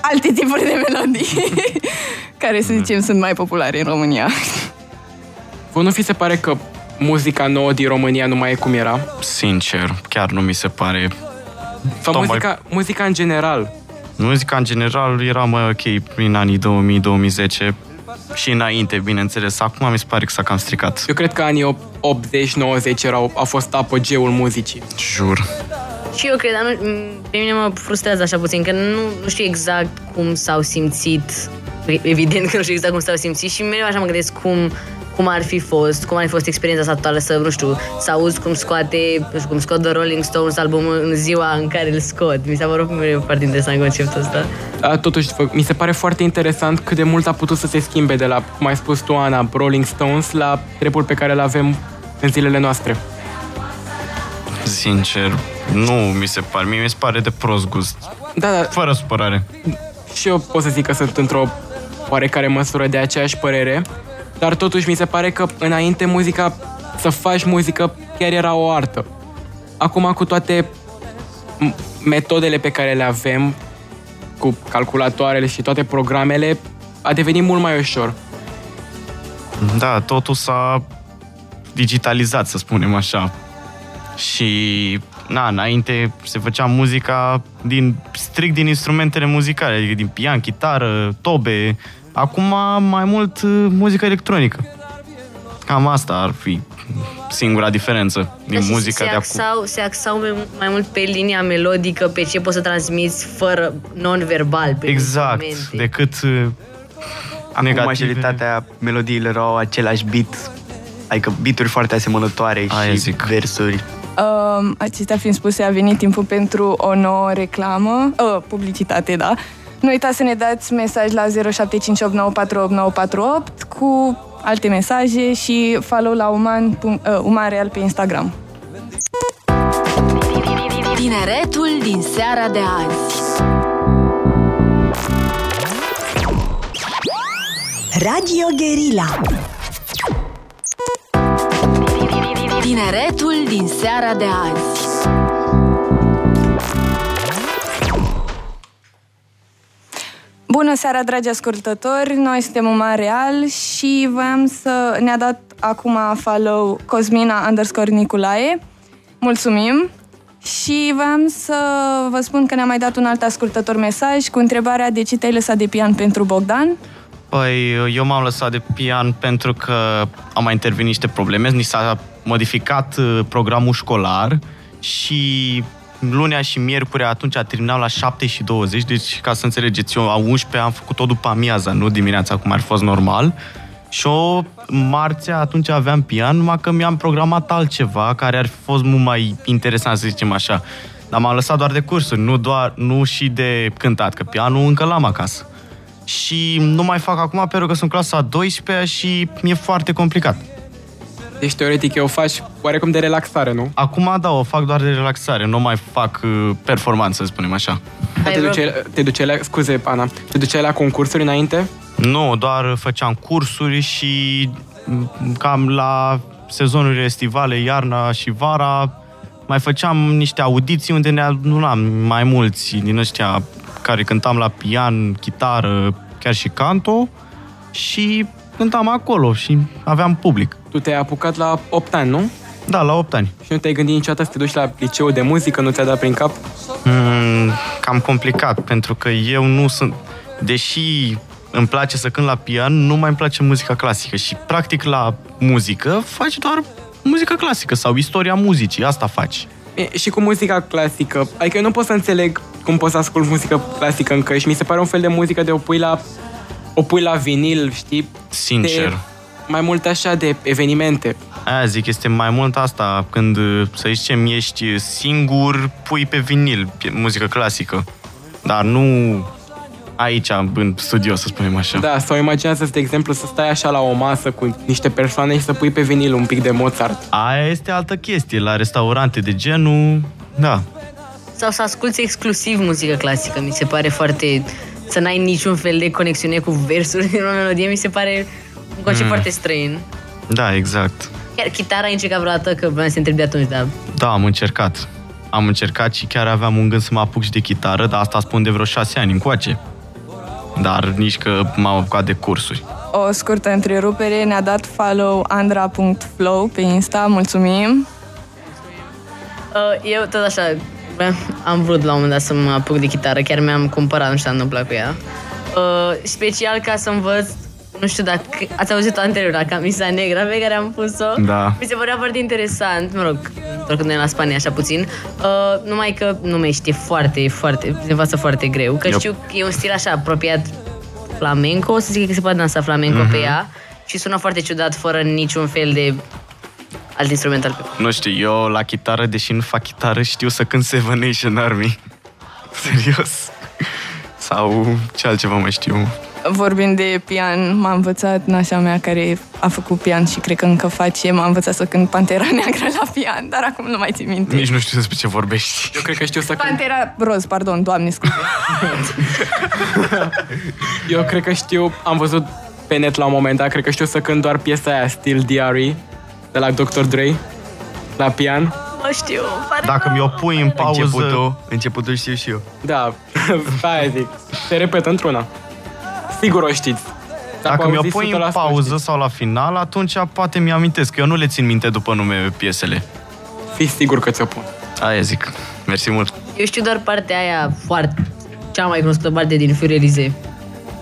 alte tipuri de melodii care, să zicem, sunt mai populare în România. Vă nu fi se pare că muzica nouă din România nu mai e cum era? Sincer, chiar nu mi se pare. Sau Tocmai- muzica, muzica în general? Muzica în general era mai ok prin anii 2000-2010 și înainte, bineînțeles. Acum mi se pare că s-a cam stricat. Eu cred că anii 80-90 erau, a fost apogeul muzicii. Jur. Și eu cred, dar nu, pe mine mă frustrează așa puțin, că nu, nu știu exact cum s-au simțit, evident că nu știu exact cum s-au simțit și mereu așa mă gândesc cum, cum ar fi fost, cum ar fi fost experiența asta totală să, nu știu, să auzi cum scoate, nu știu, cum scot The Rolling Stones albumul în ziua în care îl scot. Mi s-a părut mereu foarte interesant conceptul ăsta. A, Totuși, fă- mi se pare foarte interesant cât de mult a putut să se schimbe de la, cum ai spus tu, Ana, Rolling Stones, la trepul pe care îl avem în zilele noastre. Sincer, nu mi se pare. Mie mi se pare de prost gust. Da, da. Fără supărare. Și eu pot să zic că sunt într-o oarecare măsură de aceeași părere, dar totuși mi se pare că înainte muzica, să faci muzică, chiar era o artă. Acum cu toate m- metodele pe care le avem, cu calculatoarele și toate programele, a devenit mult mai ușor. Da, totul s-a digitalizat, să spunem așa. Și, na, înainte se făcea muzica din, strict din instrumentele muzicale, adică din pian, chitară, tobe. Acum mai mult uh, muzică electronică. Cam asta ar fi singura diferență din Da, și muzica se de acum. axau, se axau mai, mai mult pe linia melodică, pe ce poți să transmiți fără non-verbal. Pe Exact, instrumente. decât uh, Acum negative. majoritatea melodiilor au același beat, adică beaturi foarte asemănătoare Aia și zic. versuri. Um, acestea fiind spuse, a venit timpul pentru o nouă reclamă, uh, publicitate, da. Nu uitați să ne dați mesaj la 0758948948 cu alte mesaje și follow la uman, uh, uman real pe Instagram. Tineretul din seara de azi. Radio Guerilla. Tineretul din seara de azi. Bună seara, dragi ascultători! Noi suntem Uman Real și voiam să ne-a dat acum follow Cosmina underscore Niculae. Mulțumim! Și voiam să vă spun că ne-a mai dat un alt ascultător mesaj cu întrebarea de ce te-ai lăsat de pian pentru Bogdan. Păi, eu m-am lăsat de pian pentru că am mai intervenit niște probleme. Ni s-a modificat uh, programul școlar și lunea și miercurea atunci terminam la 7 și 20, deci ca să înțelegeți, eu a 11 am făcut-o după amiaza, nu dimineața cum ar fi fost normal. Și o marțea atunci aveam pian, numai că mi-am programat altceva care ar fi fost mult mai interesant, să zicem așa. Dar m-am lăsat doar de cursuri, nu, doar, nu și de cântat, că pianul încă l-am acasă. Și nu mai fac acum pentru că sunt clasa a 12 și mi-e foarte complicat. Deci, teoretic, eu o faci oarecum de relaxare, nu? Acum, da, o fac doar de relaxare, nu mai fac uh, performanță, să spunem așa. Dar te duceai, te duceai la, scuze, Ana, te duceai la concursuri înainte? Nu, doar făceam cursuri și m, cam la sezonurile estivale, iarna și vara, mai făceam niște audiții unde ne adunam mai mulți din ăștia care cântam la pian, chitară, chiar și canto și cântam acolo și aveam public. Tu te-ai apucat la 8 ani, nu? Da, la 8 ani. Și nu te-ai gândit niciodată să te duci la liceu de muzică, nu ți-a dat prin cap? Mm, cam complicat, pentru că eu nu sunt... Deși îmi place să cânt la pian, nu mai îmi place muzica clasică și practic la muzică faci doar muzică clasică sau istoria muzicii, asta faci. E, și cu muzica clasică, adică eu nu pot să înțeleg cum poți să ascult muzică clasică încă și mi se pare un fel de muzică de o pui la, o pui la vinil, știi? Sincer. De, mai mult așa de evenimente. Aia zic, este mai mult asta, când, să zicem, ești singur, pui pe vinil pe muzică clasică. Dar nu aici, în studio, să spunem așa. Da, sau imaginează de exemplu, să stai așa la o masă cu niște persoane și să pui pe vinil un pic de Mozart. Aia este altă chestie. La restaurante de genul, da. sau să asculti exclusiv muzică clasică. Mi se pare foarte... Să n-ai niciun fel de conexiune cu versuri din o melodie, mi se pare un concept Mm. foarte străin. Da, exact. Chiar chitara ai încercat vreodată, că vreau să te întreb de atunci, dar Da, am încercat. Am încercat și chiar aveam un gând să mă apuc și de chitară, dar asta spun de vreo șase ani încoace. Dar nici că m-am apucat de cursuri. O scurtă întrerupere, ne-a dat follow andra.flow pe Insta, mulțumim. Uh, eu tot așa, vreau- am vrut la un moment dat să mă apuc de chitară, chiar mi-am cumpărat, nu știu ce s-a întâmplat cu ea. Uh, special ca să învăț, nu știu dacă ați auzit-o anterior, la camisa negra pe care am pus-o. Da. Mi se părea foarte interesant, mă rog, doar când noi la Spania așa puțin, uh, numai că nu mai știe foarte, foarte, se învață foarte greu, că Eu- știu că e un stil așa apropiat flamenco, o să zic că se poate dansa flamenco Mhm. pe ea și sună foarte ciudat fără niciun fel de alt instrumental pe Nu știu, eu la chitară, deși nu fac chitară, știu să cânt Seven Nation Army. Serios. Sau ce altceva mai știu. Vorbind de pian, m-a învățat nașa mea care a făcut pian și cred că încă face, m-a învățat să cânt Pantera Neagră la pian, dar acum nu mai țin minte. Nici nu știu despre ce vorbești. Eu cred că știu să cânt. Pantera roz, pardon, doamne, scuze. Eu cred că știu, am văzut pe net la un moment dat, cred că știu să cânt doar piesa aia, Still D.R.E. de la Dr. Dre, la pian. Nu știu, pare Dacă mi-o pui în pauză... Începutul, începutul știu și eu. Da, aia zic. Se repetă într-una. Sigur o știți. Dacă mi-o auzit pui 100% în pauză sau la final, atunci poate mi-amintesc. Eu nu le țin minte după nume piesele. Fii sigur că ți-o pun. Aia zic. Mersi mult. Eu știu doar partea aia foarte, cea mai cunoscută parte din Fiul Elize.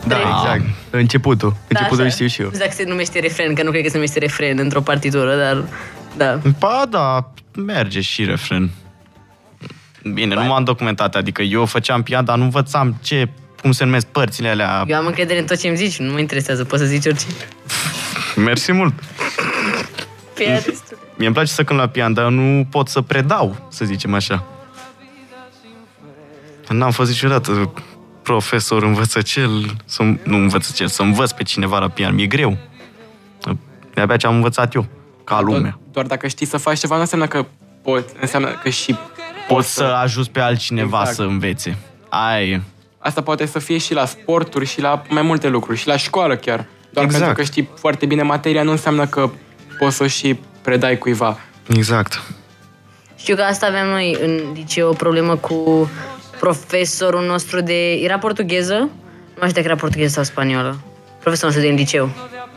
Da, exact. Începutul. Începutul așa. știu și eu. Nu știu dacă se numește refren, că nu cred că se numește refren într-o partitură, dar da. Ba da, merge și refren. Bine, nu m-am documentat, adică eu făceam pian, dar nu învățam ce, cum se numesc părțile alea. Eu am încredere în tot ce îmi zici, nu mă interesează, poți să zici orice. Mersi mult. Pianistul. Mie îmi place să cânt la pian, dar nu pot să predau, să zicem așa. N-am fost niciodată profesor învățăcel, să, nu învățăcel, să învăț pe cineva la pian. Mi-e greu. De-abia ce am învățat eu, ca lumea. Doar, doar dacă știi să faci ceva, nu înseamnă că poți, înseamnă că și Poți să ajuți pe altcineva Exact. să învețe. Aia e. Asta poate să fie și la sporturi și la mai multe lucruri, și la școală chiar. Doar Exact. pentru că știi foarte bine materia nu înseamnă că poți să o și predai cuiva. Exact. Știu că asta aveam noi în liceu, o problemă cu profesorul nostru de... Era portugheză? Nu mai știu dacă era portugheză sau spaniolă. Profesorul nostru din liceu.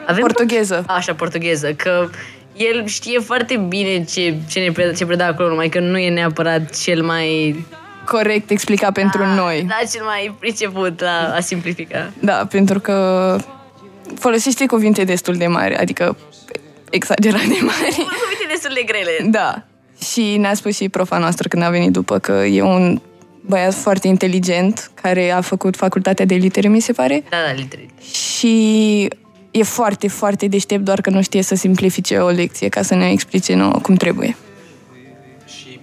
Avem Portugheză. Așa, portugheză. Că el știe foarte bine ce, ce ne preda, ce preda acolo, numai că nu e neapărat cel mai... Corect explicat pentru noi. Da, cel mai priceput la a simplifica. Da, pentru că folosește cuvinte destul de mari, adică exagerat de mari. Cuvinte destul de grele. Da. Și ne-a spus și profa noastră când a venit după că e un băiat foarte inteligent care a făcut facultatea de litere, mi se pare. Da, da, litere. Și e foarte, foarte deștept, doar că nu știe să simplifice o lecție ca să ne explice nouă cum trebuie.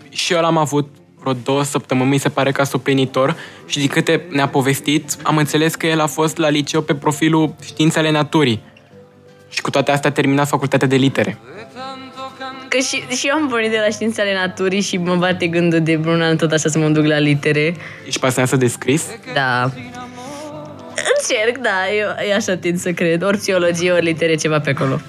Și eu l-am avut vreo două săptămâni, mi se pare, ca suplinitor și din câte ne-a povestit, am înțeles că el a fost la liceu pe profilul științele naturii. Și cu toate astea a terminat facultatea de litere. Că și, și eu am pornit de la științele naturii și mă bate gândul de vreun an tot așa să mă duc la litere. Ești pasionată de scris? Da. Încerc, da, eu, eu așa tind să cred. Ori psihologie, ori litere, ceva pe acolo.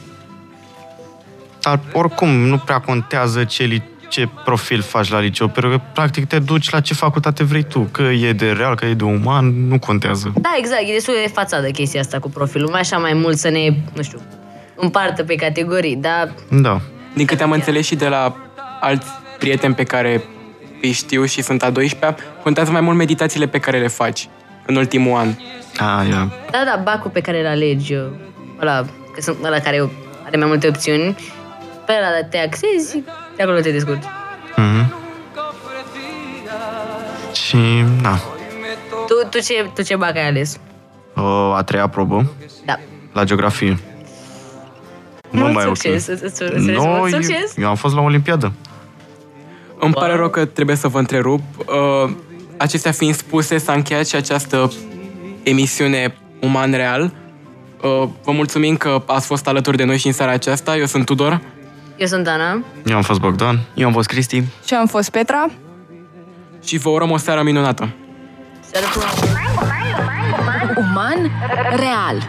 Dar oricum nu prea contează ce, li- ce profil faci la liceu, pentru că practic te duci la ce facultate vrei tu. Că e de real, că e de uman, nu contează. Da, exact, e destul de fațadă chestia asta cu profilul. Mai așa mai mult să ne, nu știu, împartă pe categorii, dar Da. Din câte am înțeles și de la alți prieteni pe care îi știu și sunt a 12-a, contează mai mult meditațiile pe care le faci în ultimul an. A, ia. Da, da, bacul pe care îl alegi, ăla, că sunt ăla care are mai multe opțiuni, pe ăla te axezi, de acolo te descurci. Mhm. Și, na, Tu, tu, ce, tu ce bac ai ales? o a treia probă Da. la geografie. Mult mai ok. succes, îți- îți- îți urez No, mult eu, succes. eu am fost la Olimpiadă. Îmi pare rău că trebuie să vă întrerup. Uh, acestea fiind spuse, s-a încheiat și această emisiune Uman Real. Uh, vă mulțumim că ați fost alături de noi și în seara aceasta. Eu sunt Tudor. Eu sunt Ana. Eu am fost Bogdan. Eu am fost Cristi. Și am fost Petra. Și vă urăm o seară minunată. Seară. Uman, real.